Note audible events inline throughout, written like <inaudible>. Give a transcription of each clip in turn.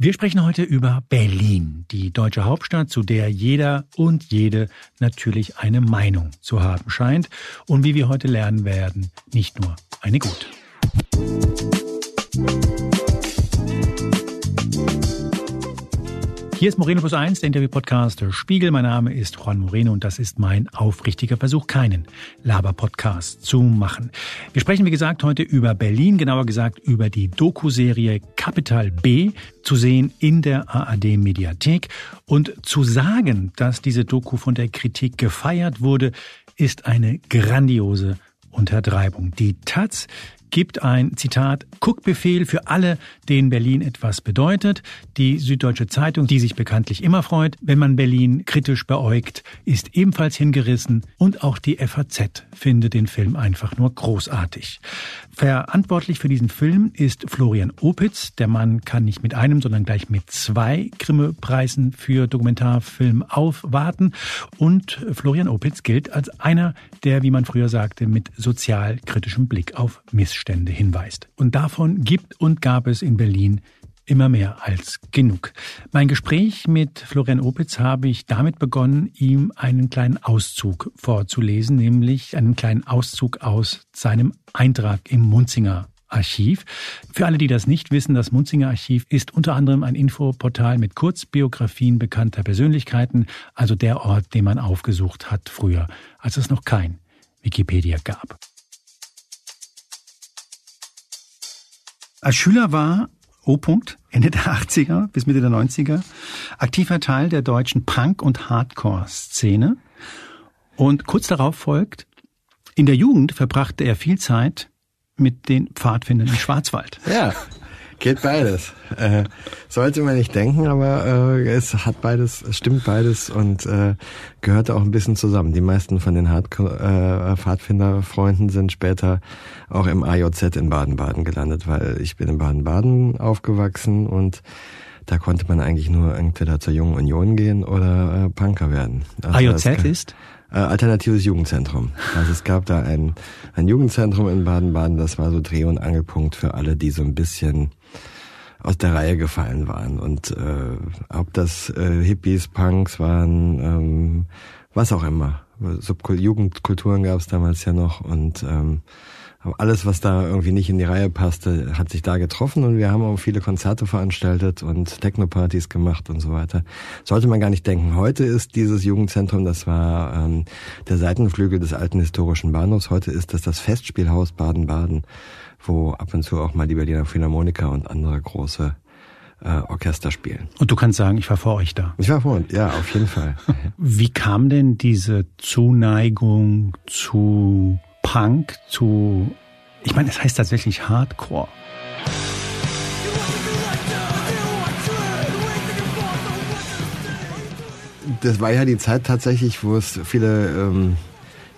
Wir sprechen heute über Berlin, die deutsche Hauptstadt, zu der jeder und jede natürlich eine Meinung zu haben scheint und wie wir heute lernen werden, nicht nur eine gute. Hier ist Moreno Plus 1, der Interview-Podcast Spiegel. Mein Name ist Juan Moreno und das ist mein aufrichtiger Versuch, keinen Laber-Podcast zu machen. Wir sprechen, wie gesagt, heute über Berlin, genauer gesagt über die Doku-Serie Capital B, zu sehen in der ARD-Mediathek. Und zu sagen, dass diese Doku von der Kritik gefeiert wurde, ist eine grandiose Untertreibung. Die Taz gibt ein Zitat Guckbefehl für alle, denen Berlin etwas bedeutet. Die Süddeutsche Zeitung, die sich bekanntlich immer freut, wenn man Berlin kritisch beäugt, ist ebenfalls hingerissen und auch die FAZ findet den Film einfach nur großartig. Verantwortlich für diesen Film ist Florian Opitz. Der Mann kann nicht mit einem, sondern gleich mit zwei Grimme-Preisen für Dokumentarfilm aufwarten. Und Florian Opitz gilt als einer, der, wie man früher sagte, mit sozialkritischem Blick auf Missstände Missstände hinweist. Und davon gibt und gab es in Berlin immer mehr als genug. Mein Gespräch mit Florian Opitz habe ich damit begonnen, ihm einen kleinen Auszug vorzulesen, nämlich einen kleinen Auszug aus seinem Eintrag im Munzinger Archiv. Für alle, die das nicht wissen, das Munzinger Archiv ist unter anderem ein Infoportal mit Kurzbiografien bekannter Persönlichkeiten, also der Ort, den man aufgesucht hat früher, als es noch kein Wikipedia gab. Als Schüler war O. Ende der 80er bis Mitte der 90er aktiver Teil der deutschen Punk- und Hardcore-Szene. Und kurz darauf folgt, in der Jugend verbrachte er viel Zeit mit den Pfadfindern im Schwarzwald. Ja, Geht beides. Äh, sollte man nicht denken, aber äh, es hat beides, es stimmt beides und äh, gehört auch ein bisschen zusammen. Die meisten von den Hardcore, äh, Pfadfinderfreunden sind später auch im AJZ in Baden-Baden gelandet, weil ich bin in Baden-Baden aufgewachsen und da konnte man eigentlich nur entweder zur Jungen Union gehen oder äh, Punker werden. Also AJZ ist? Äh, alternatives Jugendzentrum. Also es gab da ein, ein Jugendzentrum in Baden-Baden, das war so Dreh- und Angelpunkt für alle, die so ein bisschen aus der Reihe gefallen waren. Und äh, ob das äh, Hippies, Punks waren, ähm, was auch immer. Subkul Jugendkulturen gab es damals ja noch und ähm, alles, was da irgendwie nicht in die Reihe passte, hat sich da getroffen und wir haben auch viele Konzerte veranstaltet und Technopartys gemacht und so weiter. Sollte man gar nicht denken. Heute ist dieses Jugendzentrum, das war ähm, der Seitenflügel des alten historischen Bahnhofs, heute ist das das Festspielhaus Baden-Baden wo ab und zu auch mal die Berliner Philharmoniker und andere große äh, Orchester spielen. Und du kannst sagen, ich war vor euch da. Ich war vor, ja, auf jeden Fall. <laughs> Wie kam denn diese Zuneigung zu Punk, zu, ich meine, es heißt tatsächlich Hardcore. Das war ja die Zeit tatsächlich, wo es viele ähm,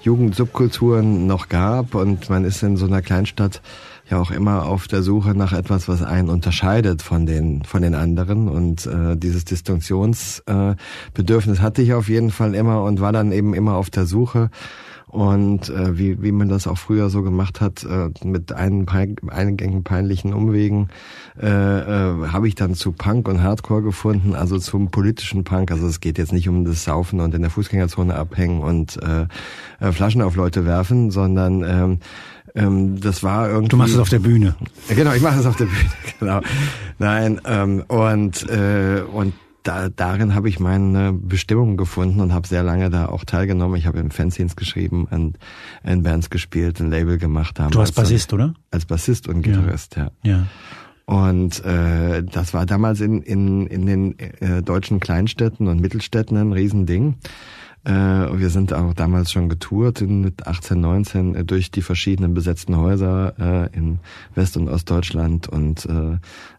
Jugendsubkulturen noch gab und man ist in so einer Kleinstadt ja auch immer auf der Suche nach etwas, was einen unterscheidet von den von den anderen und äh, dieses Distinktionsbedürfnis äh, hatte ich auf jeden Fall immer und war dann eben immer auf der Suche und äh, wie, wie man das auch früher so gemacht hat, äh, mit ein, einigen peinlichen Umwegen, äh, äh, habe ich dann zu Punk und Hardcore gefunden, also zum politischen Punk. Also es geht jetzt nicht um das Saufen und in der Fußgängerzone abhängen und äh, äh, Flaschen auf Leute werfen, sondern ähm, ähm, das war irgendwie. Du machst es auf der Bühne. Genau, ich mache es auf der Bühne. <laughs> Genau. Nein ähm, und äh, und da, darin habe ich meine Bestimmung gefunden und habe sehr lange da auch teilgenommen. Ich habe in Fanzines geschrieben und in Bands gespielt, ein Label gemacht. Haben du warst Bassist, oder? Als Bassist und Gitarrist, ja. ja. ja. Und äh, das war damals in, in, in den äh, deutschen Kleinstädten und Mittelstädten ein Riesending. Äh, wir sind auch damals schon getourt mit 18, 19 äh, durch die verschiedenen besetzten Häuser äh, in West- und Ostdeutschland und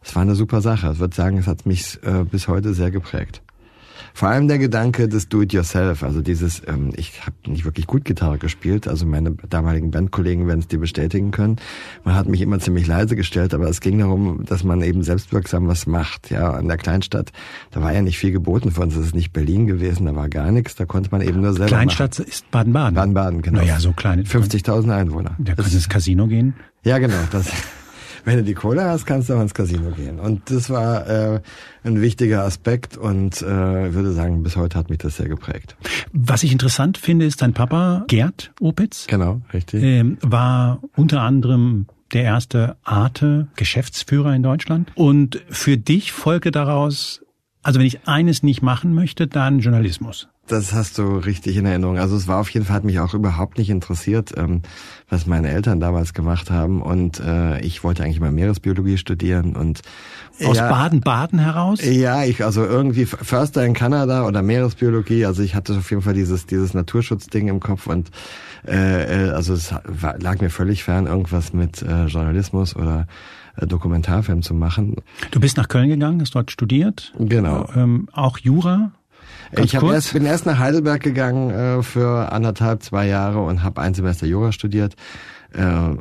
es war eine super Sache. Ich würde sagen, es hat mich bis heute sehr geprägt. Vor allem der Gedanke des Do-it-yourself, also dieses, ähm, ich habe nicht wirklich gut Gitarre gespielt, also meine damaligen Bandkollegen werden es dir bestätigen können. Man hat mich immer ziemlich leise gestellt, aber es ging darum, dass man eben selbstwirksam was macht. Ja, in der Kleinstadt, da war ja nicht viel geboten für uns. Es ist nicht Berlin gewesen, da war gar nichts, da konnte man eben nur selber Kleinstadt machen. ist Baden-Baden. Baden-Baden, genau. Naja, so klein. 50.000 Einwohner. Da kann ins Casino gehen. Ja, genau. Das <laughs> wenn du die Kohle hast, kannst du auch ins Casino gehen. Und das war äh, ein wichtiger Aspekt und äh, würde sagen, bis heute hat mich das sehr geprägt. Was ich interessant finde, ist dein Papa Gerd Opitz. Genau, richtig. Ähm, war unter anderem der erste Arte-Geschäftsführer in Deutschland. Und für dich folgte daraus, also wenn ich eines nicht machen möchte, dann Journalismus. Das hast du richtig in Erinnerung. Also es war auf jeden Fall, hat mich auch überhaupt nicht interessiert, ähm, was meine Eltern damals gemacht haben. Und äh, ich wollte eigentlich mal Meeresbiologie studieren und aus Baden-Baden heraus? Ja, ich also irgendwie Förster in Kanada oder Meeresbiologie. Also ich hatte auf jeden Fall dieses dieses Naturschutzding im Kopf und äh, äh also es lag mir völlig fern, irgendwas mit äh, Journalismus oder Dokumentarfilm zu machen. Du bist nach Köln gegangen, hast dort studiert. Genau. Ähm, auch Jura. Ganz ich erst, bin erst nach Heidelberg gegangen äh, für anderthalb, zwei Jahre und habe ein Semester Jura studiert. Äh,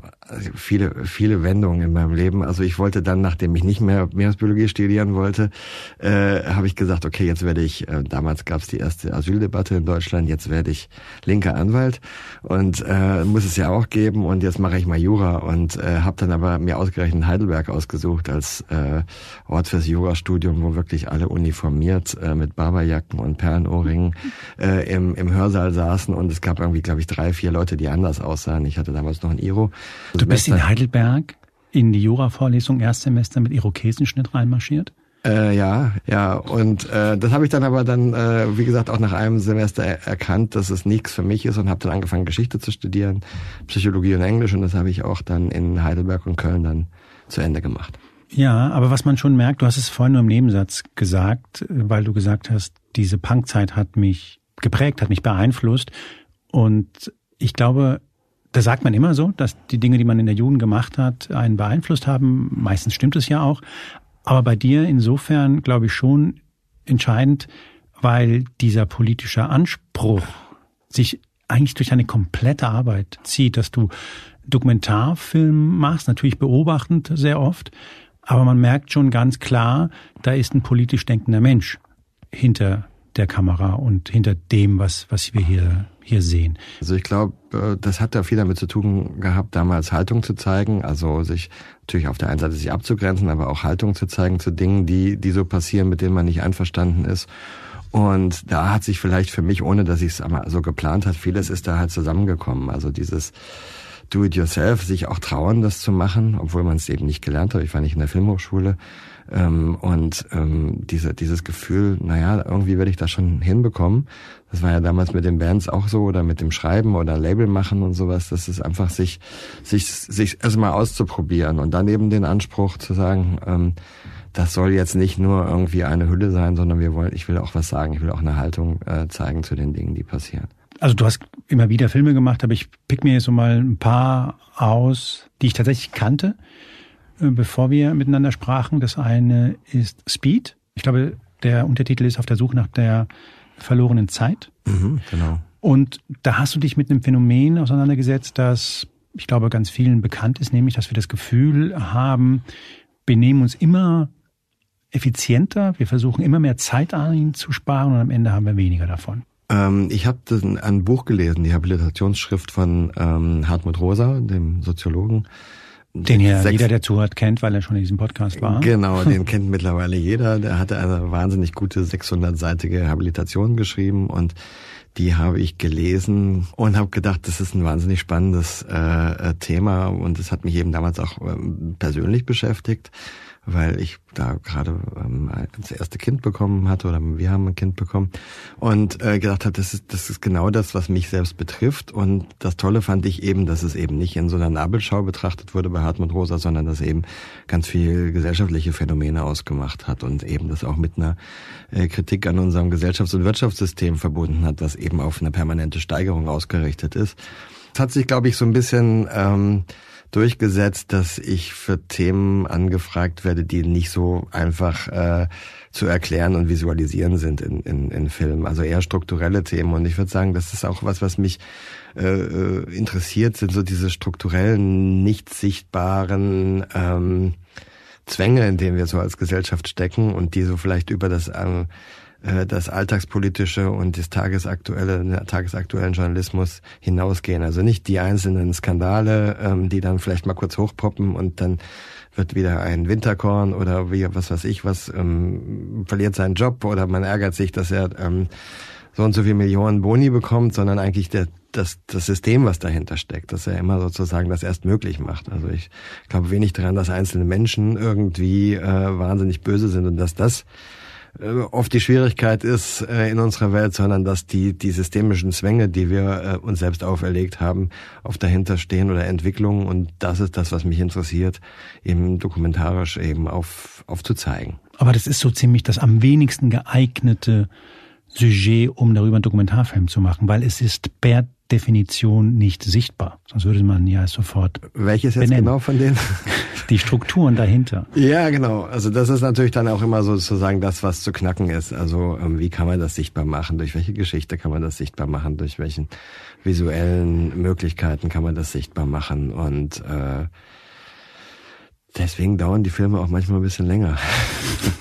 viele, viele Wendungen in meinem Leben. Also ich wollte dann, nachdem ich nicht mehr Meeresbiologie studieren wollte, äh, habe ich gesagt, okay, jetzt werde ich, äh, damals gab es die erste Asyldebatte in Deutschland, jetzt werde ich linker Anwalt und äh, muss es ja auch geben und jetzt mache ich mal Jura und äh, habe dann aber mir ausgerechnet Heidelberg ausgesucht als äh, Ort fürs Jurastudium, wo wirklich alle uniformiert äh, mit Barberjacken und Perlenohrringen äh, im, im Hörsaal saßen und es gab irgendwie, glaube ich, drei, vier Leute, die anders aussahen. Ich hatte damals noch ein Iro. Du bist in Heidelberg in die Jura-Vorlesung Erstsemester mit Irokesenschnitt reinmarschiert? Äh, ja, ja. Und äh, das habe ich dann aber dann, äh, wie gesagt, auch nach einem Semester er erkannt, dass es nichts für mich ist und habe dann angefangen, Geschichte zu studieren, Psychologie und Englisch. Und das habe ich auch dann in Heidelberg und Köln dann zu Ende gemacht. Ja, aber was man schon merkt, du hast es vorhin nur im Nebensatz gesagt, weil du gesagt hast, diese Punkzeit hat mich geprägt, hat mich beeinflusst. Und ich glaube, da sagt man immer so, dass die Dinge, die man in der Jugend gemacht hat, einen beeinflusst haben. Meistens stimmt es ja auch. Aber bei dir insofern, glaube ich, schon entscheidend, weil dieser politische Anspruch sich eigentlich durch eine komplette Arbeit zieht, dass du Dokumentarfilm machst, natürlich beobachtend sehr oft, aber man merkt schon ganz klar, da ist ein politisch denkender Mensch hinter der Kamera und hinter dem, was, was wir hier, hier sehen. Also ich glaube, äh, das hat ja viel damit zu tun gehabt, damals Haltung zu zeigen, also sich natürlich auf der einen Seite sich abzugrenzen, aber auch Haltung zu zeigen zu Dingen, die, die so passieren, mit denen man nicht einverstanden ist. Und da hat sich vielleicht für mich, ohne dass ich es so geplant hat, vieles ist da halt zusammengekommen. Also dieses Do-it-yourself, sich auch trauen, das zu machen, obwohl man es eben nicht gelernt hat. Ich war nicht in der Filmhochschule. Ähm, und ähm, diese, dieses Gefühl, naja, irgendwie werde ich das schon hinbekommen. Das war ja damals mit den Bands auch so oder mit dem Schreiben oder Label machen und sowas. Das ist einfach sich, sich, sich erstmal auszuprobieren und dann eben den Anspruch zu sagen, ähm, das soll jetzt nicht nur irgendwie eine Hülle sein, sondern wir wollen, ich will auch was sagen, ich will auch eine Haltung äh, zeigen zu den Dingen, die passieren. Also du hast immer wieder Filme gemacht, aber ich pick mir jetzt so mal ein paar aus, die ich tatsächlich kannte. Äh, bevor wir miteinander sprachen. Das eine ist Speed. Ich glaube, der Untertitel ist auf der Suche nach der verlorenen Zeit. Mhm, genau. Und da hast du dich mit einem Phänomen auseinandergesetzt, das ich glaube ganz vielen bekannt ist, nämlich, dass wir das Gefühl haben, wir nehmen uns immer effizienter, wir versuchen immer mehr Zeit an zu sparen und am Ende haben wir weniger davon. Ähm, ich habe ein Buch gelesen, die Habilitationsschrift von ähm, Hartmut Rosa, dem Soziologen, den ja jeder, der zuhört, kennt, weil er schon in diesem Podcast war. Genau, <laughs> den kennt mittlerweile jeder. Der hatte eine wahnsinnig gute 600-seitige Habilitation geschrieben und die habe ich gelesen und habe gedacht, das ist ein wahnsinnig spannendes äh, äh Thema und das hat mich eben damals auch äh, persönlich beschäftigt weil ich da gerade ähm, das erste Kind bekommen hatte oder wir haben ein Kind bekommen und äh, gedacht habe, das ist, das ist genau das, was mich selbst betrifft. Und das Tolle fand ich eben, dass es eben nicht in so einer Nabelschau betrachtet wurde bei Hartmut Rosa, sondern dass eben ganz viel gesellschaftliche Phänomene ausgemacht hat und eben das auch mit einer äh, Kritik an unserem Gesellschafts- und Wirtschaftssystem verbunden hat, was eben auf eine permanente Steigerung ausgerichtet ist. Es hat sich, glaube ich, so ein bisschen ähm, durchgesetzt, dass ich für Themen angefragt werde, die nicht so einfach äh, zu erklären und visualisieren sind in, in, in Filmen. Also eher strukturelle Themen. Und ich würde sagen, das ist auch was, was mich äh, äh, interessiert, sind so diese strukturellen, nicht sichtbaren ähm, Zwänge, in denen wir so als Gesellschaft stecken und die so vielleicht über das ähm, äh, das alltagspolitische und das tagesaktuelle, tagesaktuellen Journalismus hinausgehen. Also nicht die einzelnen Skandale, ähm, die dann vielleicht mal kurz hochpoppen und dann wird wieder ein Winterkorn oder wie was weiß ich was, ähm, verliert seinen Job oder man ärgert sich, dass er ähm, so und so viel Millionen Boni bekommt, sondern eigentlich der, das, das System, was dahinter steckt, dass er immer sozusagen das erst möglich macht. Also ich glaube wenig daran, dass einzelne Menschen irgendwie äh, wahnsinnig böse sind und dass das äh, oft die Schwierigkeit ist äh, in unserer Welt, sondern dass die, die systemischen Zwänge, die wir äh, uns selbst auferlegt haben, oft dahinter stehen oder Entwicklungen. Und das ist das, was mich interessiert, eben dokumentarisch eben auf, aufzuzeigen. Aber das ist so ziemlich das am wenigsten geeignete Sujet, um darüber einen Dokumentarfilm zu machen, weil es ist per Definition nicht sichtbar. Sonst würde man ja sofort. Welches jetzt benennen. genau von denen? <laughs> Die Strukturen dahinter. Ja, genau. Also das ist natürlich dann auch immer sozusagen das, was zu knacken ist. Also ähm, wie kann man das sichtbar machen? Durch welche Geschichte kann man das sichtbar machen? Durch welchen visuellen Möglichkeiten kann man das sichtbar machen? Und äh, deswegen dauern die Filme auch manchmal ein bisschen länger.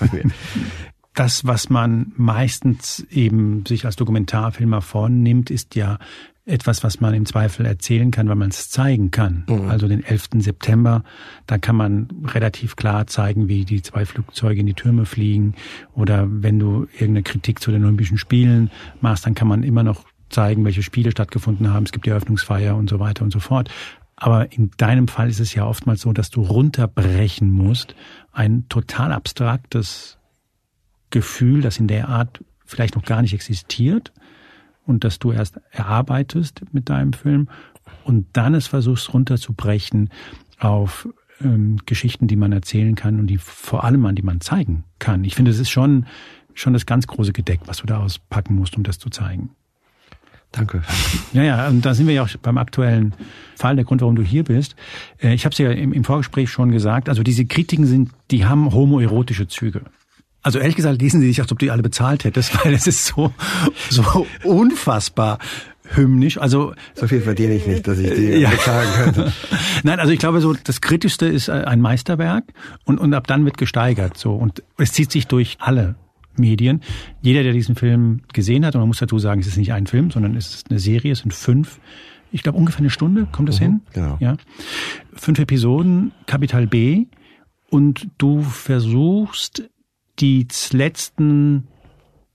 <laughs> <laughs> das, was man meistens eben sich als Dokumentarfilmer vornimmt, ist ja etwas, was man im Zweifel erzählen kann, weil man es zeigen kann. Mhm. Also den 11. September, da kann man relativ klar zeigen, wie die zwei Flugzeuge in die Türme fliegen. Oder wenn du irgendeine Kritik zu den Olympischen Spielen machst, dann kann man immer noch zeigen, welche Spiele stattgefunden haben. Es gibt die Eröffnungsfeier und so weiter und so fort. Aber in deinem Fall ist es ja oftmals so, dass du runterbrechen musst, ein total abstraktes Gefühl, das in der Art vielleicht noch gar nicht existiert und dass du erst erarbeitest mit deinem Film und dann es versuchst runterzubrechen auf ähm, Geschichten, die man erzählen kann und die vor allem an die man zeigen kann. Ich finde, es ist schon schon das ganz große Gedeck, was du da auspacken musst, um das zu zeigen. Danke. Ja, ja, und da sind wir ja auch beim aktuellen Fall, der Grund, warum du hier bist. Äh, ich habe es ja im, im Vorgespräch schon gesagt, also diese Kritiken sind, die haben homoerotische Züge. Also ehrlich gesagt lesen sie sich, als ob du die alle bezahlt hättest, <laughs> weil es ist so, so unfassbar hymnisch. Also so viel verdiene ich nicht, dass ich die <laughs> ja. bezahlen könnte. <laughs> Nein, also ich glaube so das kritischste ist äh, ein Meisterwerk und und ab dann wird gesteigert so und es zieht sich durch alle Medien. Jeder, der diesen Film gesehen hat, und man muss dazu sagen, es ist nicht ein Film, sondern es ist eine Serie, es sind fünf, ich glaube ungefähr eine Stunde, kommt das mhm, hin? Genau. Ja. Fünf Episoden, Kapital B und du versuchst die letzten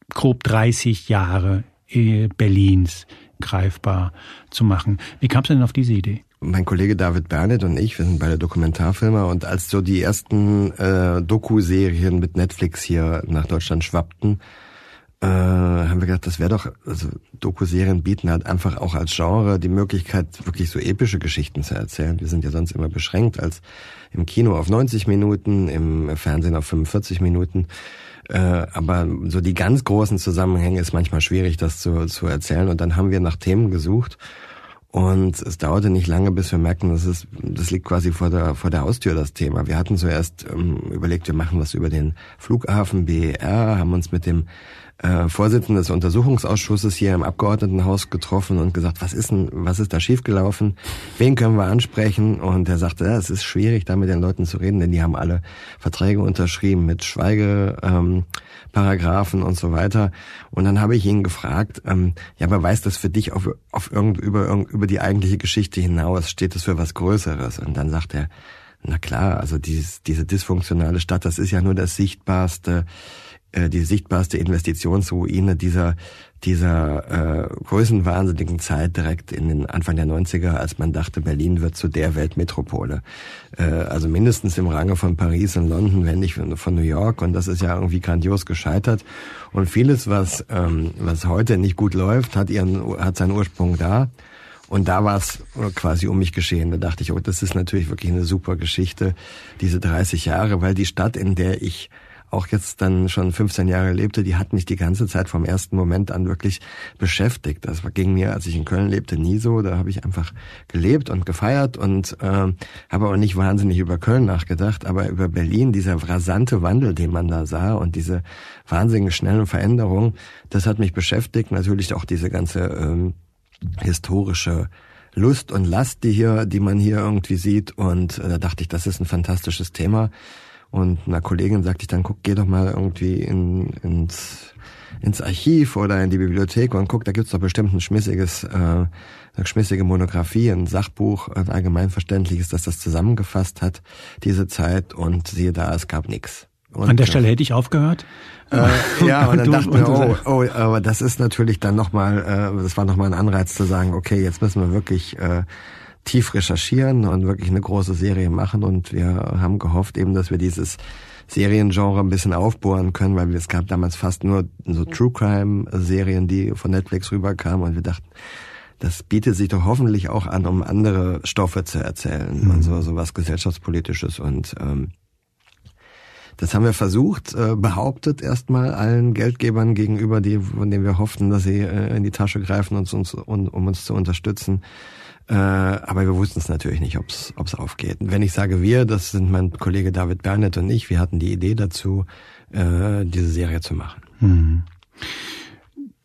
grob 30 Jahre äh, Berlins greifbar zu machen. Wie kamst du denn auf diese Idee? Mein Kollege David Bernett und ich, wir sind beide Dokumentarfilmer und als so die ersten äh, Doku-Serien mit Netflix hier nach Deutschland schwappten, äh, haben wir gedacht, das wäre doch, also Doku-Serien bieten halt einfach auch als Genre die Möglichkeit, wirklich so epische Geschichten zu erzählen. Wir sind ja sonst immer beschränkt als im Kino auf 90 Minuten, im Fernsehen auf 45 Minuten. Äh, aber so die ganz großen Zusammenhänge ist manchmal schwierig, das zu, zu erzählen. Und dann haben wir nach Themen gesucht. Und es dauerte nicht lange, bis wir merkten, das ist, das liegt quasi vor der, vor der Haustür, das Thema. Wir hatten zuerst ähm, überlegt, wir machen was über den Flughafen BER, haben uns mit dem äh, Vorsitzenden des Untersuchungsausschusses hier im Abgeordnetenhaus getroffen und gesagt, was ist denn, was ist da schiefgelaufen? Wen können wir ansprechen? Und er sagte, es ist schwierig, da mit den Leuten zu reden, denn die haben alle Verträge unterschrieben mit Schweigeparagraphen ähm, und so weiter. Und dann habe ich ihn gefragt, ähm, ja, aber weiß das für dich auf, auf irgend, über, über die eigentliche Geschichte hinaus? Steht das für was Größeres? Und dann sagt er, na klar, also dieses, diese dysfunktionale Stadt, das ist ja nur das sichtbarste äh, die sichtbarste Investitionsruine dieser dieser äh, größenwahnsinnigen Zeit direkt in den Anfang der 90er, als man dachte, Berlin wird zu der Weltmetropole. Äh, also mindestens im Range von Paris und London, wenn nicht von New York. Und das ist ja irgendwie grandios gescheitert. Und vieles, was, ähm, was heute nicht gut läuft, hat, ihren, hat seinen Ursprung da. Und da war es quasi um mich geschehen. Da dachte ich, oh, das ist natürlich wirklich eine super Geschichte, diese 30 Jahre, weil die Stadt, in der ich auch jetzt dann schon 15 Jahre lebte, die hat mich die ganze Zeit vom ersten Moment an wirklich beschäftigt. Das ging mir, als ich in Köln lebte, nie so. Da habe ich einfach gelebt und gefeiert und äh, habe auch nicht wahnsinnig über Köln nachgedacht, aber über Berlin, dieser rasante Wandel, den man da sah und diese wahnsinnig schnellen Veränderungen, das hat mich beschäftigt. Natürlich auch diese ganze ähm, historische Lust und Last, die hier, die man hier irgendwie sieht. Und äh, da dachte ich, das ist ein fantastisches Thema. Und einer Kollegin sagte ich dann, guck, geh doch mal irgendwie in, ins, ins Archiv oder in die Bibliothek und guck, da gibt's doch bestimmt ein schmissiges, äh, eine schmissige Monographie, ein Sachbuch, ein allgemeinverständliches, das das zusammengefasst hat, diese Zeit. Und siehe da, es gab nichts. An der Stelle hätte ich aufgehört. Äh, ja, <laughs> und dann dachten wir, oh, oh, aber das ist natürlich dann nochmal, äh, das war nochmal ein Anreiz zu sagen, okay, jetzt müssen wir wirklich äh, tief recherchieren und wirklich eine große Serie machen. Und wir haben gehofft eben, dass wir dieses Seriengenre ein bisschen aufbohren können, weil es gab damals fast nur so True Crime Serien, die von Netflix rüberkamen und wir dachten, das bietet sich doch hoffentlich auch an, um andere Stoffe zu erzählen mhm. und so, so was gesellschaftspolitisches und ähm, das haben wir versucht, äh, behauptet erstmal allen Geldgebern gegenüber, die, von denen wir hofften, dass sie äh, in die Tasche greifen, uns, uns, um, um uns zu unterstützen. Äh, aber wir wussten es natürlich nicht, ob es aufgeht. Wenn ich sage wir, das sind mein Kollege David Bernett und ich, wir hatten die Idee dazu, äh, diese Serie zu machen. Hm.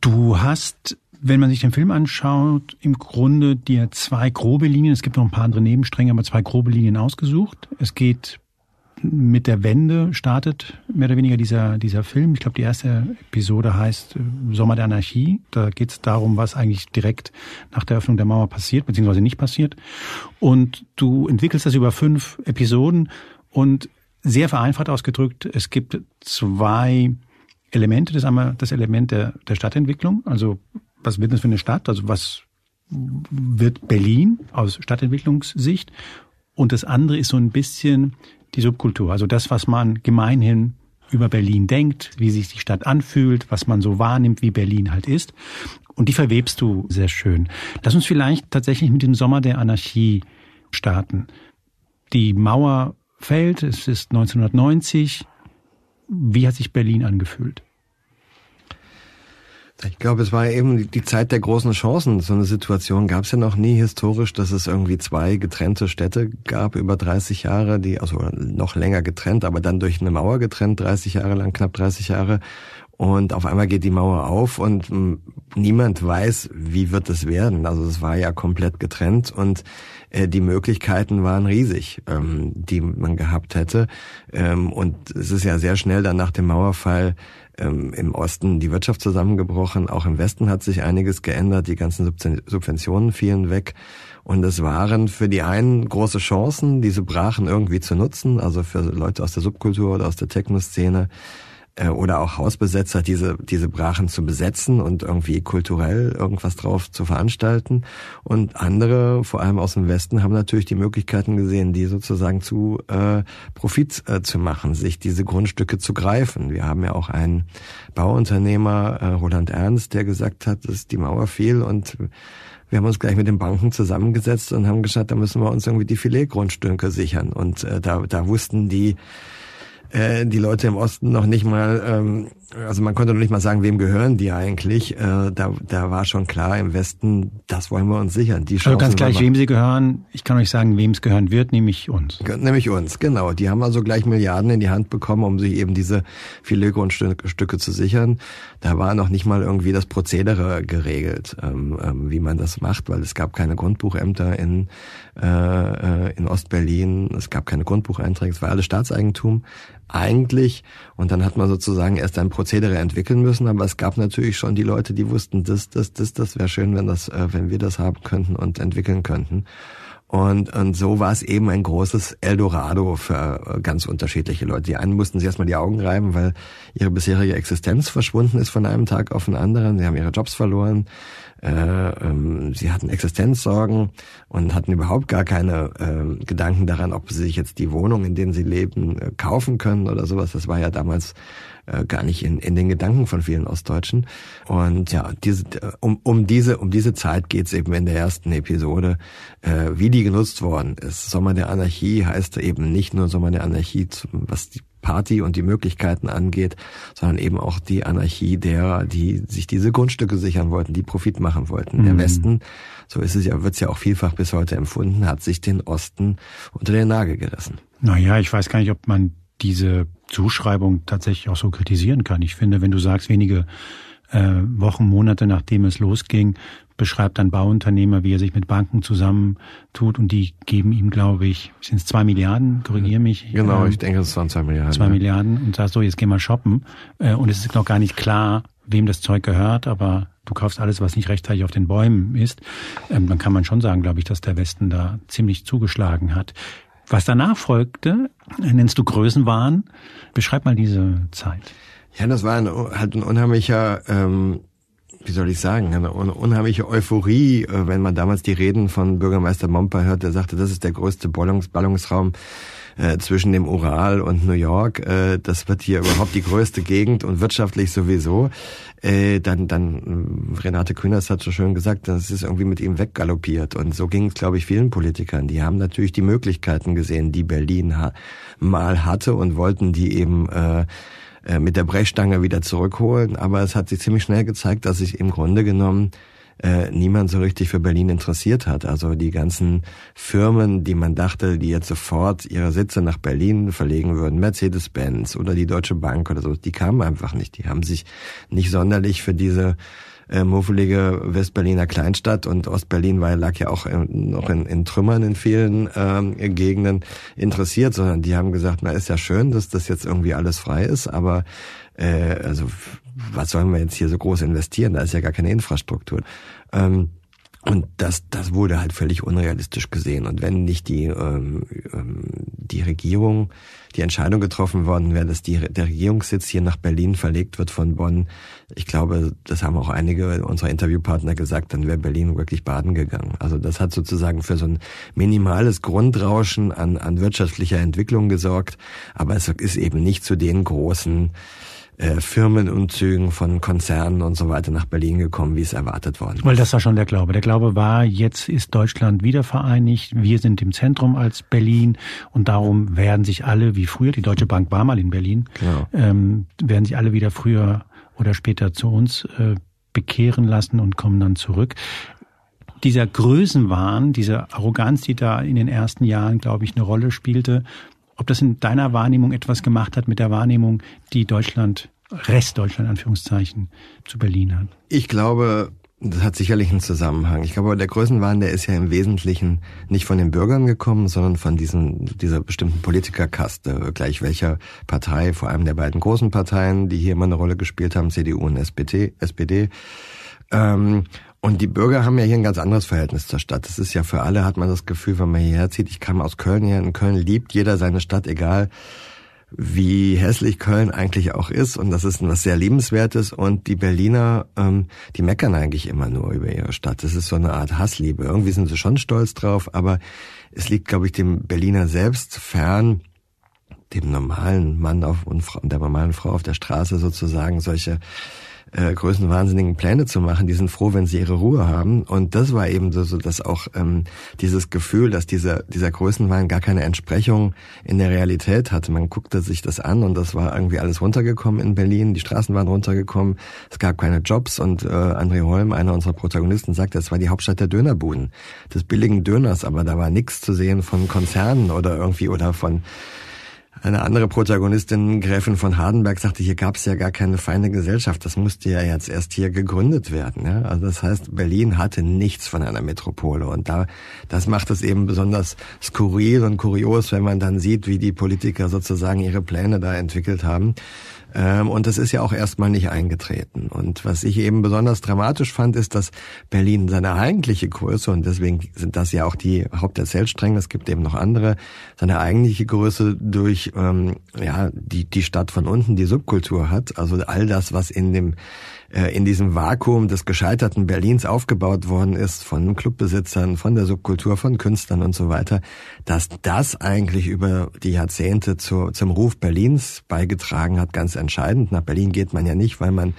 Du hast wenn man sich den Film anschaut, im Grunde dir zwei grobe Linien, es gibt noch ein paar andere Nebenstränge, aber zwei grobe Linien ausgesucht. Es geht mit der Wende startet mehr oder weniger dieser, dieser Film. Ich glaube, die erste Episode heißt äh, Sommer der Anarchie. Da geht es darum, was eigentlich direkt nach der Öffnung der Mauer passiert, beziehungsweise nicht passiert. Und du entwickelst das über fünf Episoden und sehr vereinfacht ausgedrückt, es gibt zwei Elemente. Das ist einmal das Element der, der Stadtentwicklung. Also was wird das für eine Stadt? Also was wird Berlin aus Stadtentwicklungssicht? Und das andere ist so ein bisschen die Subkultur, also das, was man gemeinhin über Berlin denkt, wie sich die Stadt anfühlt, was man so wahrnimmt, wie Berlin halt ist. Und die verwebst du sehr schön. Lass uns vielleicht tatsächlich mit dem Sommer der Anarchie starten. Die Mauer fällt, es ist 1990. Wie hat sich Berlin angefühlt? Ich glaube, es war eben die Zeit der großen Chancen. So eine Situation gab es ja noch nie historisch, dass es irgendwie zwei getrennte Städte gab über 30 Jahre, die also noch länger getrennt, aber dann durch eine Mauer getrennt, 30 Jahre lang, knapp 30 Jahre. Und auf einmal geht die Mauer auf und hm, niemand weiß, wie wird es werden. Also es war ja komplett getrennt und die Möglichkeiten waren riesig, ähm, die man gehabt hätte. Ähm, und es ist ja sehr schnell dann nach dem Mauerfall ähm, im Osten die Wirtschaft zusammengebrochen. Auch im Westen hat sich einiges geändert. Die ganzen Subventionen fielen weg. Und es waren für die einen große Chancen, diese Brachen irgendwie zu nutzen, also für Leute aus der Subkultur oder aus der Techno-Szene äh, oder auch Hausbesetzer, diese, diese Brachen zu besetzen und irgendwie kulturell irgendwas drauf zu veranstalten. Und andere, vor allem aus dem Westen, haben natürlich die Möglichkeiten gesehen, die sozusagen zu äh, Profit äh, zu machen, sich diese Grundstücke zu greifen. Wir haben ja auch einen Bauunternehmer, äh, Roland Ernst, der gesagt hat, dass die Mauer fiel und wir haben uns gleich mit den Banken zusammengesetzt und haben gesagt, da müssen wir uns irgendwie die Filetgrundstücke sichern. Und äh, da, da wussten die äh, die Leute im Osten noch nicht mal, ähm, also man konnte noch nicht mal sagen, wem gehören die eigentlich. Äh, da, da war schon klar im Westen, das wollen wir uns sichern. Die also ganz gleich, wem sie gehören. Ich kann euch sagen, wem es gehören wird, nämlich uns. Nämlich uns, genau. Die haben also gleich Milliarden in die Hand bekommen, um sich eben diese Filetgrundstücke zu sichern. Da war noch nicht mal irgendwie das Prozedere geregelt, ähm, ähm, wie man das macht, weil es gab keine Grundbuchämter in, äh, äh in Ostberlin, es gab keine Grundbucheinträge, es war alles Staatseigentum eigentlich. Und dann hat man sozusagen erst ein Prozedere entwickeln müssen, aber es gab natürlich schon die Leute, die wussten, das, das, das, das wäre schön, wenn das, äh, wenn wir das haben könnten und entwickeln könnten. Und, und so war es eben ein großes Eldorado für äh, ganz unterschiedliche Leute. Die einen mussten sich erstmal die Augen reiben, weil ihre bisherige Existenz verschwunden ist von einem Tag auf den anderen. Sie haben ihre Jobs verloren. Äh, ähm, sie hatten Existenzsorgen und hatten überhaupt gar keine äh, Gedanken daran, ob sie sich jetzt die Wohnung, in denen sie leben, äh, kaufen können oder sowas. Das war ja damals äh, gar nicht in, in den Gedanken von vielen Ostdeutschen. Und ja, diese, um, um diese um diese Zeit geht's eben in der ersten Episode, äh, wie die genutzt worden ist. Sommer der Anarchie heißt eben nicht nur Sommer der Anarchie, was die Party und die Möglichkeiten angeht, sondern eben auch die Anarchie derer, die sich diese Grundstücke sichern wollten, die Profit machen wollten. Mhm. Der Westen, so ist es ja, wird es ja auch vielfach bis heute empfunden, hat sich den Osten unter den Nagel gerissen. Naja, ich weiß gar nicht, ob man diese Zuschreibung tatsächlich auch so kritisieren kann. Ich finde, wenn du sagst, wenige äh, Wochen, Monate nachdem es losging, beschreibt ein Bauunternehmer, wie er sich mit Banken zusammentut und die geben ihm, glaube ich, sind es zwei Milliarden, korrigiere mich. Genau, ähm, ich denke, es waren zwei Milliarden. Zwei ja. Milliarden und sagst so, jetzt geh mal shoppen. Äh, und es ist noch gar nicht klar, wem das Zeug gehört, aber du kaufst alles, was nicht rechtzeitig auf den Bäumen ist. Ähm, dann kann man schon sagen, glaube ich, dass der Westen da ziemlich zugeschlagen hat. Was danach folgte, nennst du Größenwahn. Beschreib mal diese Zeit. Ja, das war ein, halt ein unheimlicher ähm, wie soll ich sagen, eine unheimliche Euphorie, äh, wenn man damals die Reden von Bürgermeister Momper hört, der sagte, das ist der größte Ballungs Ballungsraum äh, zwischen dem Ural und New York. Äh, das wird hier überhaupt die größte Gegend und wirtschaftlich sowieso. Äh, dann, dann Renate Künast hat so schön gesagt, das ist irgendwie mit ihm weggaloppiert. Und so ging es, glaube ich, vielen Politikern. Die haben natürlich die Möglichkeiten gesehen, die Berlin ha mal hatte und wollten die eben äh, äh, mit der Brechstange wieder zurückholen. Aber es hat sich ziemlich schnell gezeigt, dass sich im Grunde genommen äh, niemand so richtig für Berlin interessiert hat. Also die ganzen Firmen, die man dachte, die jetzt sofort ihre Sitze nach Berlin verlegen würden, Mercedes-Benz oder die Deutsche Bank oder so, die kamen einfach nicht. Die haben sich nicht sonderlich für diese äh, muffelige Westberliner Kleinstadt und Ostberlin war, lag ja auch in, noch in, in Trümmern in vielen ähm, Gegenden interessiert, sondern die haben gesagt, na ist ja schön, dass das jetzt irgendwie alles frei ist, aber äh, also was sollen wir jetzt hier so groß investieren? Da ist ja gar keine Infrastruktur. Ähm, und das, das wurde halt völlig unrealistisch gesehen. Und wenn nicht die, ähm, ähm, die Regierung, die Entscheidung getroffen worden wäre, dass die, der Regierungssitz hier nach Berlin verlegt wird von Bonn, ich glaube, das haben auch einige unserer Interviewpartner gesagt, dann wäre Berlin wirklich baden gegangen. Also das hat sozusagen für so ein minimales Grundrauschen an, an wirtschaftlicher Entwicklung gesorgt. Aber es ist eben nicht zu den großen äh, Firmenumzügen von Konzernen und so weiter nach Berlin gekommen, wie es erwartet worden ist. Weil das war schon der Glaube. Der Glaube war, jetzt ist Deutschland wieder vereinigt, wir sind im Zentrum als Berlin und darum werden sich alle, wie früher, die Deutsche Bank war mal in Berlin, genau. ähm, werden sich alle wieder früher oder später zu uns äh, bekehren lassen und kommen dann zurück dieser Größenwahn, diese Arroganz, die da in den ersten Jahren, glaube ich, eine Rolle spielte, ob das in deiner Wahrnehmung etwas gemacht hat mit der Wahrnehmung, die Deutschland, Restdeutschland Anführungszeichen, zu Berlin hat. Ich glaube, das hat sicherlich einen Zusammenhang. Ich glaube, der Größenwahn, der ist ja im Wesentlichen nicht von den Bürgern gekommen, sondern von diesen, dieser bestimmten Politikerkaste, gleich welcher Partei, vor allem der beiden großen Parteien, die hier immer eine Rolle gespielt haben, CDU und SPD, SPD. Ähm, und die Bürger haben ja hier ein ganz anderes Verhältnis zur Stadt. Das ist ja für alle, hat man das Gefühl, wenn man hierher zieht. Ich kam aus Köln her. In Köln liebt jeder seine Stadt, egal wie hässlich Köln eigentlich auch ist. Und das ist was sehr Liebenswertes. Und die Berliner, ähm, die meckern eigentlich immer nur über ihre Stadt. Das ist so eine Art Hassliebe. Irgendwie sind sie schon stolz drauf, aber es liegt, glaube ich, dem Berliner selbst fern, dem normalen Mann auf und der normalen Frau auf der Straße sozusagen solche äh, größenwahnsinnigen Pläne zu machen. Die sind froh, wenn sie ihre Ruhe haben. Und das war eben so, so dass auch ähm, dieses Gefühl, dass dieser, dieser Größenwahn gar keine Entsprechung in der Realität hatte. Man guckte sich das an und das war irgendwie alles runtergekommen in Berlin. Die Straßen waren runtergekommen. Es gab keine Jobs und äh, André Holm, einer unserer Protagonisten, sagte, es war die Hauptstadt der Dönerbuden, des billigen Döners, aber da war nichts zu sehen von Konzernen oder irgendwie oder von eine andere Protagonistin, Gräfin von Hardenberg, sagte, hier gab es ja gar keine feine Gesellschaft. Das musste ja jetzt erst hier gegründet werden. Ja? Also das heißt, Berlin hatte nichts von einer Metropole. Und da, das macht es eben besonders skurril und kurios, wenn man dann sieht, wie die Politiker sozusagen ihre Pläne da entwickelt haben. Ähm, und das ist ja auch erstmal nicht eingetreten. Und was ich eben besonders dramatisch fand, ist, dass Berlin seine eigentliche Größe, und deswegen sind das ja auch die Haupterzählstränge, es gibt eben noch andere, seine eigentliche Größe durch ähm, ja die, die Stadt von unten, die Subkultur hat. Also all das, was in dem in diesem Vakuum des gescheiterten Berlins aufgebaut worden ist, von Clubbesitzern, von der Subkultur, von Künstlern und so weiter, dass das eigentlich über die Jahrzehnte zu, zum Ruf Berlins beigetragen hat, ganz entscheidend. Nach Berlin geht man ja nicht, weil man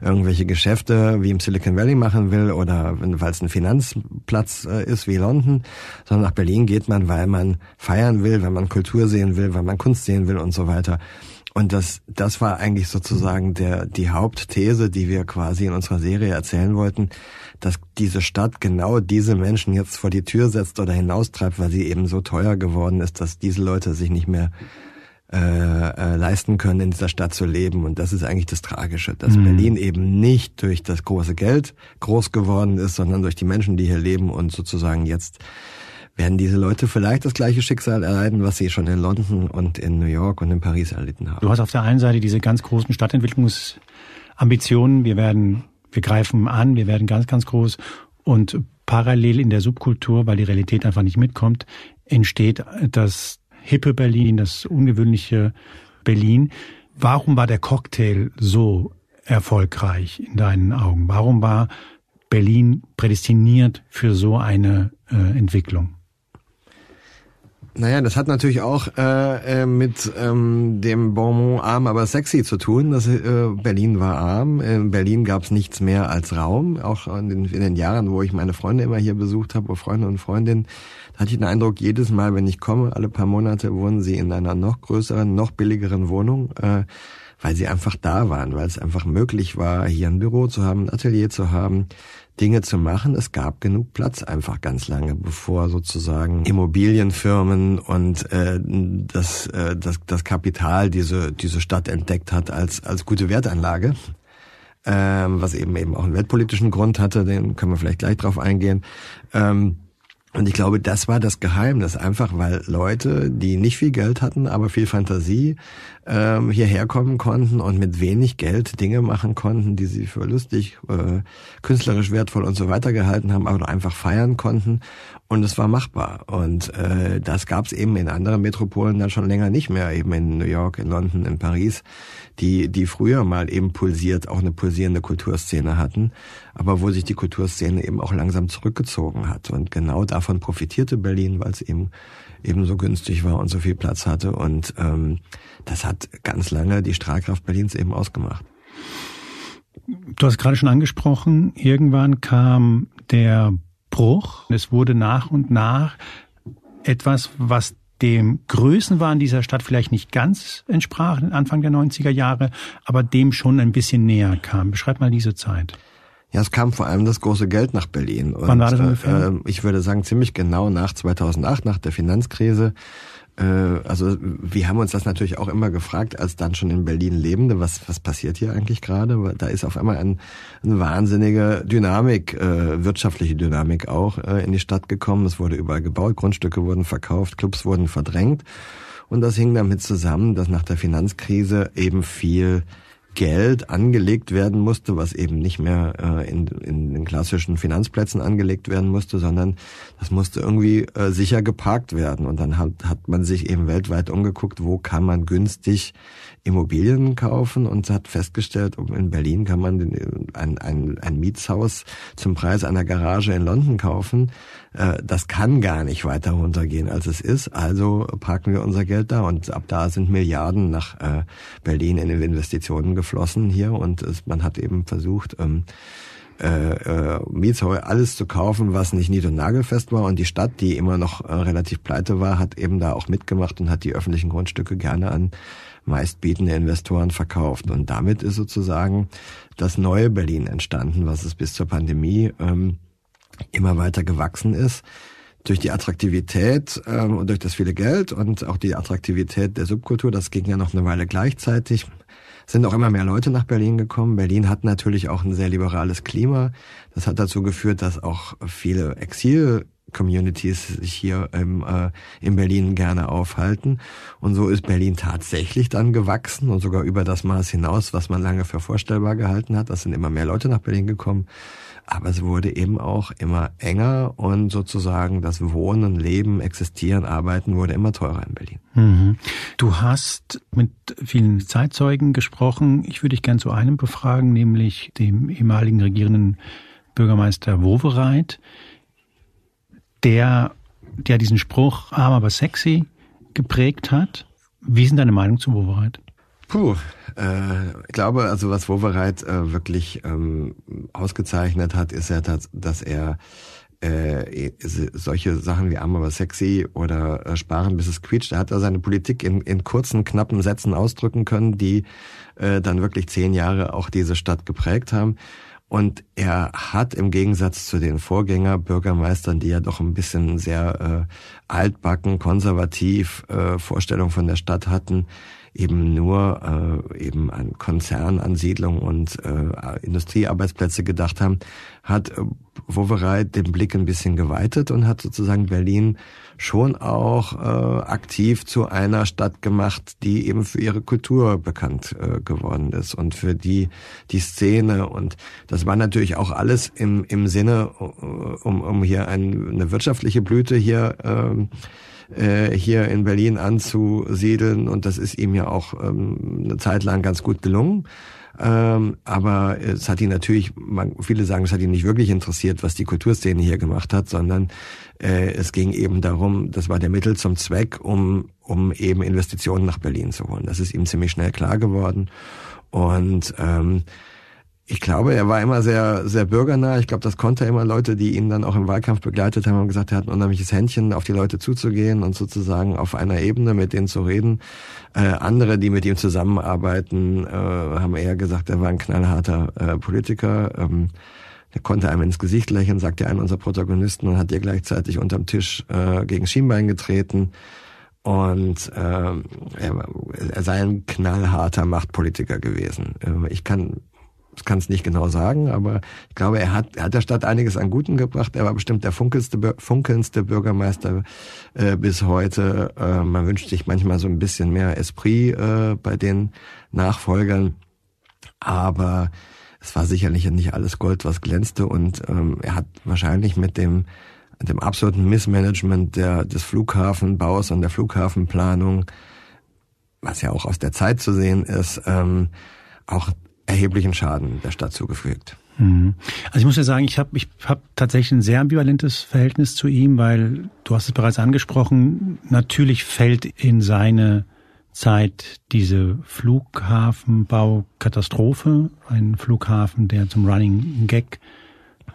irgendwelche Geschäfte wie im Silicon Valley machen will oder weil es ein Finanzplatz äh, ist wie London, sondern nach Berlin geht man, weil man feiern will, weil man Kultur sehen will, weil man Kunst sehen will und so weiter. Und das, das war eigentlich sozusagen der, die Hauptthese, die wir quasi in unserer Serie erzählen wollten, dass diese Stadt genau diese Menschen jetzt vor die Tür setzt oder hinaustreibt, weil sie eben so teuer geworden ist, dass diese Leute sich nicht mehr äh, äh, leisten können, in dieser Stadt zu leben. Und das ist eigentlich das Tragische, dass Mhm. Berlin eben nicht durch das große Geld groß geworden ist, sondern durch die Menschen, die hier leben und sozusagen jetzt werden diese Leute vielleicht das gleiche Schicksal erleiden, was sie schon in London und in New York und in Paris erlitten haben. Du hast auf der einen Seite diese ganz großen Stadtentwicklungsambitionen. Wir werden, wir greifen an, wir werden ganz, ganz groß. Und parallel in der Subkultur, weil die Realität einfach nicht mitkommt, entsteht das hippe Berlin, das ungewöhnliche Berlin. Warum war der Cocktail so erfolgreich in deinen Augen? Warum war Berlin prädestiniert für so eine äh, Entwicklung? Naja, das hat natürlich auch äh, äh, mit ähm, dem Bonmot arm, aber sexy zu tun. Das, äh, Berlin war arm. In Berlin gab es nichts mehr als Raum. Auch in den, in den Jahren, wo ich meine Freunde immer hier besucht habe, Freunde und Freundinnen, hatte ich den Eindruck, jedes Mal, wenn ich komme, alle paar Monate wohnen sie in einer noch größeren, noch billigeren Wohnung. Äh, weil sie einfach da waren, weil es einfach möglich war, hier ein Büro zu haben, ein Atelier zu haben, Dinge zu machen. Es gab genug Platz einfach ganz lange, bevor sozusagen Immobilienfirmen und äh, das, äh, das, das Kapital diese, diese Stadt entdeckt hat als, als gute Wertanlage. Ähm, was eben eben auch einen weltpolitischen Grund hatte, den können wir vielleicht gleich drauf eingehen. Ähm, und ich glaube, das war das Geheimnis, einfach weil Leute, die nicht viel Geld hatten, aber viel Fantasie, ähm, hierher kommen konnten und mit wenig Geld Dinge machen konnten, die sie für lustig, äh, künstlerisch wertvoll und so weiter gehalten haben, aber einfach feiern konnten. Und es war machbar. Und äh, das gab es eben in anderen Metropolen dann schon länger nicht mehr, eben in New York, in London, in Paris, die, die früher mal eben pulsiert, auch eine pulsierende Kulturszene hatten, aber wo sich die Kulturszene eben auch langsam zurückgezogen hat. Und genau davon profitierte Berlin, weil es eben eben so günstig war und so viel Platz hatte. Und ähm, das hat ganz lange die Strahlkraft Berlins eben ausgemacht. Du hast gerade schon angesprochen, irgendwann kam der Bruch. Es wurde nach und nach etwas, was dem Größenwahn dieser Stadt vielleicht nicht ganz entsprach, Anfang der 90er Jahre, aber dem schon ein bisschen näher kam. Beschreib mal diese Zeit. Ja, es kam vor allem das große Geld nach Berlin. Und, Wann war das ungefähr? Äh, ich würde sagen, ziemlich genau nach 2008, nach der Finanzkrise. Äh, also wir haben uns das natürlich auch immer gefragt, als dann schon in Berlin Lebende, was, was passiert hier eigentlich gerade? Da ist auf einmal ein, eine wahnsinnige Dynamik, äh, wirtschaftliche Dynamik auch äh, in die Stadt gekommen. Es wurde überall gebaut, Grundstücke wurden verkauft, Clubs wurden verdrängt. Und das hing damit zusammen, dass nach der Finanzkrise eben viel Geld angelegt werden musste, was eben nicht mehr äh, in, in den klassischen Finanzplätzen angelegt werden musste, sondern das musste irgendwie äh, sicher geparkt werden. Und dann hat, hat man sich eben weltweit umgeguckt, wo kann man günstig Immobilien kaufen und hat festgestellt, in Berlin kann man den, ein, ein, ein Mietshaus zum Preis einer Garage in London kaufen. Äh, das kann gar nicht weiter runtergehen, als es ist. Also parken wir unser Geld da und ab da sind Milliarden nach äh, Berlin in Investitionen geflossen hier und man hat eben versucht, ähm, äh, äh, alles zu kaufen, was nicht nied- und nagelfest war. Und die Stadt, die immer noch äh, relativ pleite war, hat eben da auch mitgemacht und hat die öffentlichen Grundstücke gerne an meistbietende Investoren verkauft. Und damit ist sozusagen das neue Berlin entstanden, was es bis zur Pandemie ähm, immer weiter gewachsen ist. Durch die Attraktivität ähm, und durch das viele Geld und auch die Attraktivität der Subkultur, das ging ja noch eine Weile gleichzeitig, sind auch immer mehr Leute nach Berlin gekommen. Berlin hat natürlich auch ein sehr liberales Klima. Das hat dazu geführt, dass auch viele Exil Communities sich hier im, äh, in Berlin gerne aufhalten. Und so ist Berlin tatsächlich dann gewachsen und sogar über das Maß hinaus, was man lange für vorstellbar gehalten hat. Das sind immer mehr Leute nach Berlin gekommen. Aber es wurde eben auch immer enger und sozusagen das Wohnen, Leben, Existieren, Arbeiten wurde immer teurer in Berlin. Mhm. Du hast mit vielen Zeitzeugen gesprochen. Ich würde dich gern zu einem befragen, nämlich dem ehemaligen regierenden Bürgermeister Wowereit, der, der diesen Spruch arm aber sexy geprägt hat. Wie denn deine Meinung zu Wowereit? Puh, äh, ich glaube, also was Wowereit äh, wirklich ähm, ausgezeichnet hat, ist ja, dass, dass er äh, solche Sachen wie arm aber sexy oder äh, sparen bis es quietscht, er hat er seine Politik in, in kurzen, knappen Sätzen ausdrücken können, die äh, dann wirklich zehn Jahre auch diese Stadt geprägt haben. Und er hat im Gegensatz zu den Vorgängerbürgermeistern, die ja doch ein bisschen sehr äh, altbacken, konservativ äh, Vorstellungen von der Stadt hatten, eben nur äh, eben an Konzernansiedlung und äh, Industriearbeitsplätze gedacht haben, hat äh, Wowereit den Blick ein bisschen geweitet und hat sozusagen Berlin schon auch äh, aktiv zu einer Stadt gemacht, die eben für ihre Kultur bekannt äh, geworden ist und für die die Szene. Und das war natürlich auch alles im im Sinne äh, um um hier ein, eine wirtschaftliche Blüte hier ähm, äh, hier in Berlin anzusiedeln und das ist ihm ja auch ähm, eine Zeit lang ganz gut gelungen. Ähm, aber es hat ihn natürlich, man, viele sagen, es hat ihn nicht wirklich interessiert, was die Kulturszene hier gemacht hat, sondern äh, es ging eben darum, das war der Mittel zum Zweck, um, um eben Investitionen nach Berlin zu holen. Das ist ihm ziemlich schnell klar geworden. Und ähm, ich glaube, er war immer sehr, sehr bürgernah. Ich glaube, das konnte immer Leute, die ihn dann auch im Wahlkampf begleitet haben, haben gesagt, er hat ein unheimliches Händchen, auf die Leute zuzugehen und sozusagen auf einer Ebene mit denen zu reden. Äh, andere, die mit ihm zusammenarbeiten, äh, haben eher gesagt, er war ein knallharter äh, Politiker. Ähm, er konnte einem ins Gesicht lächeln, sagte einer unserer Protagonisten und hat dir gleichzeitig unterm Tisch äh, gegen Schienbein getreten. Und äh, er, er sei ein knallharter Machtpolitiker gewesen. Äh, ich kann kann es nicht genau sagen, aber ich glaube, er hat, er hat der Stadt einiges an Guten gebracht. Er war bestimmt der funkelndste, funkelndste Bürgermeister äh, bis heute. Äh, man wünscht sich manchmal so ein bisschen mehr Esprit äh, bei den Nachfolgern. Aber es war sicherlich nicht alles Gold, was glänzte. Und ähm, er hat wahrscheinlich mit dem, dem absoluten Missmanagement der, des Flughafenbaus und der Flughafenplanung, was ja auch aus der Zeit zu sehen ist, ähm, auch erheblichen Schaden der Stadt zugefügt. Mhm. Also ich muss ja sagen, ich habe ich hab tatsächlich ein sehr ambivalentes Verhältnis zu ihm, weil du hast es bereits angesprochen, natürlich fällt in seine Zeit diese Flughafenbaukatastrophe, ein Flughafen, der zum Running Gag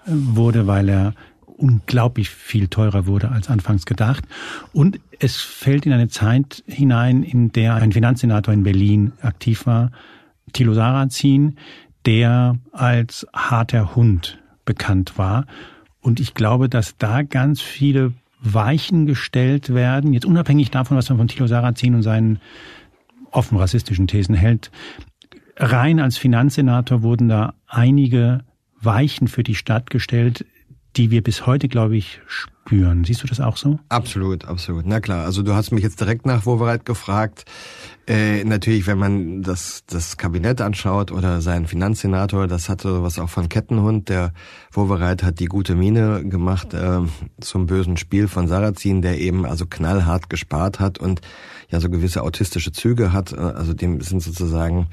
äh, wurde, weil er unglaublich viel teurer wurde als anfangs gedacht. Und es fällt in eine Zeit hinein, in der ein Finanzsenator in Berlin aktiv war, Thilo Sarrazin, der als harter Hund bekannt war. Und ich glaube, dass da ganz viele Weichen gestellt werden, jetzt unabhängig davon, was man von Thilo Sarrazin und seinen offen rassistischen Thesen hält. Rein als Finanzsenator wurden da einige Weichen für die Stadt gestellt, die wir bis heute, glaube ich, spüren. Siehst du das auch so? Absolut, absolut. Na klar. Also du hast mich jetzt direkt nach Wowereit gefragt. Äh, natürlich, wenn man das, das Kabinett anschaut oder seinen Finanzsenator, das hatte was auch von Kettenhund. Der Wowereit hat die gute Miene gemacht äh, zum bösen Spiel von Sarrazin, der eben also knallhart gespart hat und ja so gewisse autistische Züge hat. Äh, also dem sind sozusagen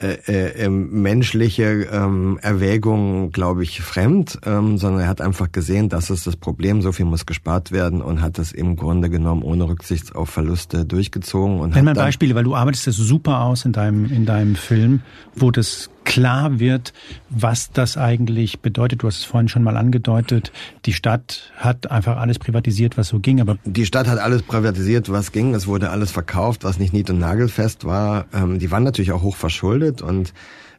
äh, äh, ähm, menschliche ähm, Erwägungen, glaube ich, fremd, ähm, sondern er hat einfach gesehen, das ist das Problem, so viel muss gespart werden und hat das im Grunde genommen ohne Rücksicht auf Verluste durchgezogen. Und Nenn mal Beispiele, weil du arbeitest das super aus in deinem, in deinem Film, wo das klar wird, was das eigentlich bedeutet. Du hast es vorhin schon mal angedeutet. Die Stadt hat einfach alles privatisiert, was so ging. Aber die Stadt hat alles privatisiert, was ging. Es wurde alles verkauft, was nicht nied- und nagelfest war. Ähm, die waren natürlich auch hoch verschuldet und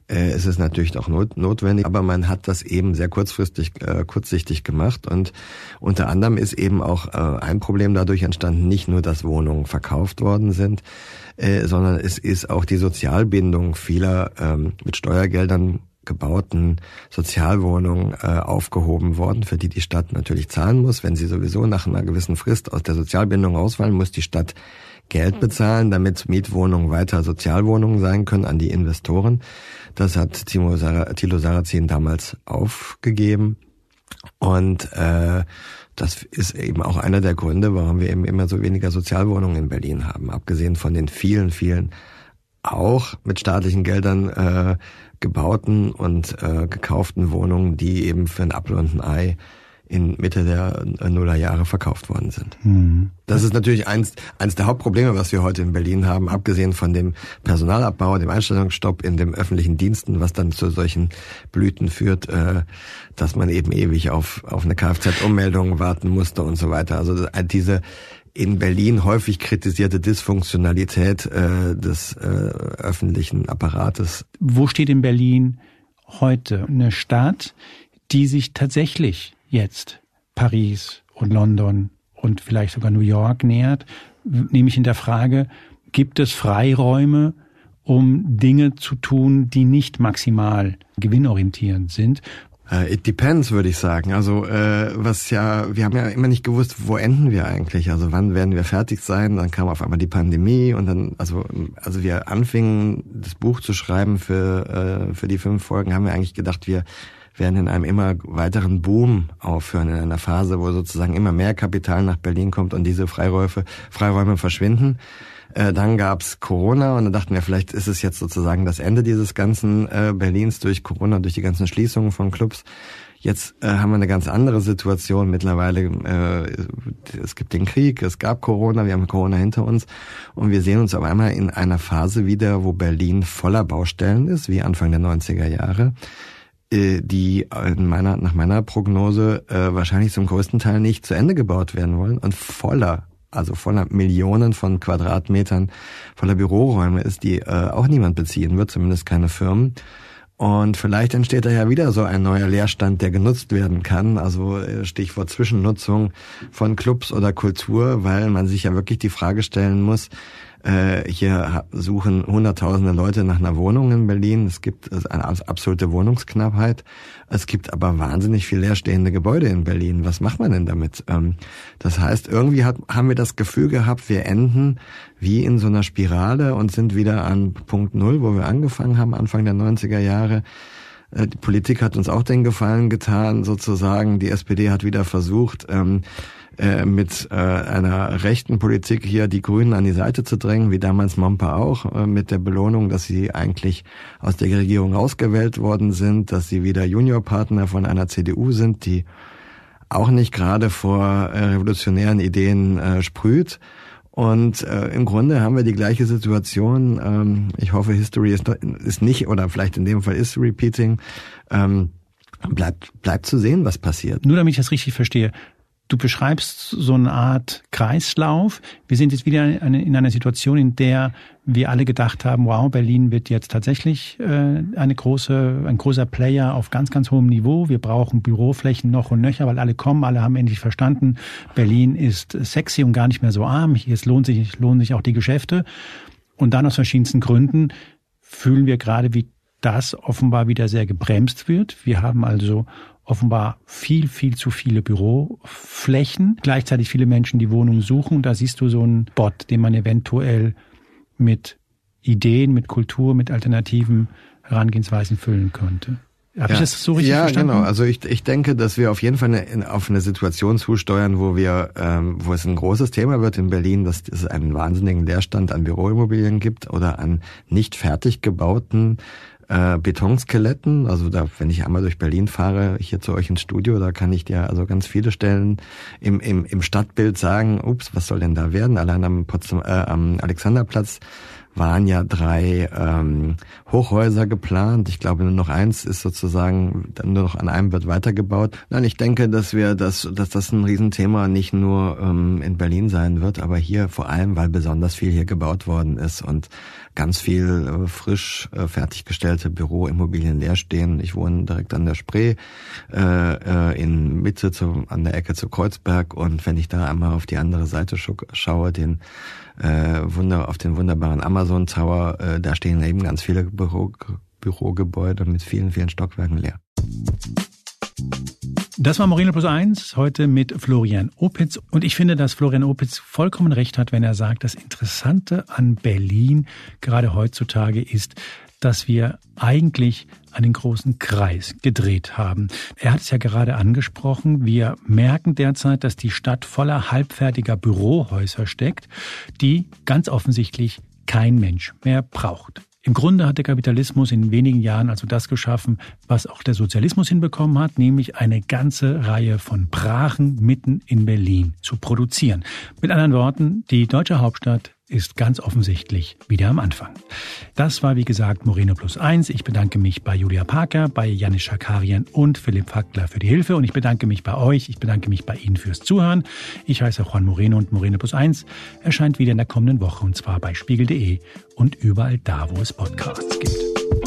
äh, es ist natürlich auch not, notwendig, aber man hat das eben sehr kurzfristig, äh, kurzsichtig gemacht und unter anderem ist eben auch äh, ein Problem dadurch entstanden, nicht nur, dass Wohnungen verkauft worden sind, äh, sondern es ist auch die Sozialbindung vieler ähm, mit Steuergeldern gebauten Sozialwohnungen äh, aufgehoben worden, für die die Stadt natürlich zahlen muss. Wenn sie sowieso nach einer gewissen Frist aus der Sozialbindung ausfallen, muss die Stadt Geld bezahlen, damit Mietwohnungen weiter Sozialwohnungen sein können an die Investoren. Das hat Timo Sar Thilo Sarrazin damals aufgegeben. Und äh, das ist eben auch einer der Gründe, warum wir eben immer so weniger Sozialwohnungen in Berlin haben, abgesehen von den vielen, vielen auch mit staatlichen Geldern äh, gebauten und äh, gekauften Wohnungen, die eben für ein Apfel und ein Ei in Mitte der Nullerjahre verkauft worden sind. Mhm. Das ist natürlich eins, eins der Hauptprobleme, was wir heute in Berlin haben, abgesehen von dem Personalabbau, dem Einstellungsstopp in den öffentlichen Diensten, was dann zu solchen Blüten führt, äh, dass man eben ewig auf, auf eine Kfz-Ummeldung warten musste und so weiter. Also diese in Berlin häufig kritisierte Dysfunktionalität äh, des äh, öffentlichen Apparates. Wo steht in Berlin heute eine Stadt, die sich tatsächlich jetzt Paris und London und vielleicht sogar New York nähert, nämlich in der Frage, gibt es Freiräume, um Dinge zu tun, die nicht maximal gewinnorientierend sind. Uh, it depends, würde ich sagen. Also äh, was ja, wir haben ja immer nicht gewusst, wo enden wir eigentlich. Also wann werden wir fertig sein? Dann kam auf einmal die Pandemie und dann, also also wir anfingen das Buch zu schreiben für äh, für die fünf Folgen, haben wir eigentlich gedacht, wir werden in einem immer weiteren Boom aufhören, in einer Phase, wo sozusagen immer mehr Kapital nach Berlin kommt und diese Freiräume, Freiräume verschwinden. Äh, dann gab's Corona und dann dachten wir, vielleicht ist es jetzt sozusagen das Ende dieses ganzen äh, Berlins durch Corona, durch die ganzen Schließungen von Clubs. Jetzt äh, haben wir eine ganz andere Situation mittlerweile. Äh, es gibt den Krieg, es gab Corona, wir haben Corona hinter uns und wir sehen uns auf einmal in einer Phase wieder, wo Berlin voller Baustellen ist, wie Anfang der 90er Jahre. Äh, die in meiner, nach meiner Prognose äh, wahrscheinlich zum größten Teil nicht zu Ende gebaut werden wollen und voller also voller Millionen von Quadratmetern voller Büroräume ist, die äh, auch niemand beziehen wird, zumindest keine Firmen. Und vielleicht entsteht da ja wieder so ein neuer Leerstand, der genutzt werden kann. Also äh, Stichwort Zwischennutzung von Clubs oder Kultur, weil man sich ja wirklich die Frage stellen muss, äh, hier suchen hunderttausende Leute nach einer Wohnung in Berlin. Es gibt eine absolute Wohnungsknappheit. Es gibt aber wahnsinnig viel leerstehende Gebäude in Berlin. Was macht man denn damit? Ähm, das heißt, irgendwie hat, haben wir das Gefühl gehabt, wir enden wie in so einer Spirale und sind wieder an Punkt Null, wo wir angefangen haben, Anfang der 90er Jahre. Äh, die Politik hat uns auch den Gefallen getan, sozusagen. Die SPD hat wieder versucht, ähm, äh, mit äh, einer rechten Politik hier die Grünen an die Seite zu drängen, wie damals Momper auch, äh, mit der Belohnung, dass sie eigentlich aus der Regierung ausgewählt worden sind, dass sie wieder Juniorpartner von einer CDU sind, die auch nicht gerade vor äh, revolutionären Ideen äh, sprüht. Und äh, im Grunde haben wir die gleiche Situation. Ähm, ich hoffe, History ist, ist nicht, oder vielleicht in dem Fall ist Repeating. Ähm, bleibt, bleibt zu sehen, was passiert. Nur damit ich das richtig verstehe. Du beschreibst so eine Art Kreislauf. Wir sind jetzt wieder in einer Situation, in der wir alle gedacht haben, wow, Berlin wird jetzt tatsächlich äh, eine große, ein großer Player auf ganz, ganz hohem Niveau. Wir brauchen Büroflächen noch und nöcher, weil alle kommen, alle haben endlich verstanden, Berlin ist sexy und gar nicht mehr so arm. Hier lohnt sich, lohnen sich auch die Geschäfte. Und dann aus verschiedensten Gründen fühlen wir gerade, wie das offenbar wieder sehr gebremst wird. Wir haben also offenbar viel, viel zu viele Büroflächen, gleichzeitig viele Menschen, die Wohnungen suchen. Und da siehst du so einen Bot, den man eventuell mit Ideen, mit Kultur, mit alternativen Herangehensweisen füllen könnte. Habe ja. ich das so richtig ja, verstanden? Ja, genau. Also ich, ich denke, dass wir auf jeden Fall eine, auf eine Situation zusteuern, wo wir, ähm, wo es ein großes Thema wird in Berlin, dass es einen wahnsinnigen Leerstand an Büroimmobilien gibt oder an nicht fertig gebauten äh, Betonskeletten. Also da, wenn ich einmal durch Berlin fahre, hier zu euch ins Studio, da kann ich dir also ganz viele Stellen im, im, im Stadtbild sagen, ups, was soll denn da werden? Allein am, Potsdam, äh, am Alexanderplatz waren ja drei ähm, Hochhäuser geplant. Ich glaube, nur noch eins ist sozusagen, nur noch an einem wird weitergebaut. Nein, ich denke, dass wir das, dass das ein Riesenthema nicht nur ähm, in Berlin sein wird, aber hier vor allem, weil besonders viel hier gebaut worden ist und ganz viel äh, frisch äh, fertiggestellte Büroimmobilien leer stehen. Ich wohne direkt an der Spree äh, in Mitte zu, an der Ecke zu Kreuzberg und wenn ich da einmal auf die andere Seite schaue, den Wunder auf den wunderbaren Amazon Tower, da stehen eben ganz viele Büro, Bürogebäude mit vielen vielen Stockwerken leer. Das war Moreno Plus Eins heute mit Florian Opitz. Und ich finde, dass Florian Opitz vollkommen recht hat, wenn er sagt, das Interessante an Berlin gerade heutzutage ist, dass wir eigentlich einen großen Kreis gedreht haben. Er hat es ja gerade angesprochen. Wir merken derzeit, dass die Stadt voller halbfertiger Bürohäuser steckt, die ganz offensichtlich kein Mensch mehr braucht. Im Grunde hat der Kapitalismus in wenigen Jahren also das geschaffen, was auch der Sozialismus hinbekommen hat, nämlich eine ganze Reihe von Brachen mitten in Berlin zu produzieren. Mit anderen Worten, die deutsche Hauptstadt ist ganz offensichtlich wieder am Anfang. Das war wie gesagt Moreno Plus Eins. Ich bedanke mich bei Julia Parker, bei Janis Schakarian und Philipp Fackler für die Hilfe und ich bedanke mich bei euch, ich bedanke mich bei Ihnen fürs Zuhören. Ich heiße Juan Moreno und Moreno Plus Eins erscheint wieder in der kommenden Woche und zwar bei spiegel.de und überall da, wo es Podcasts gibt.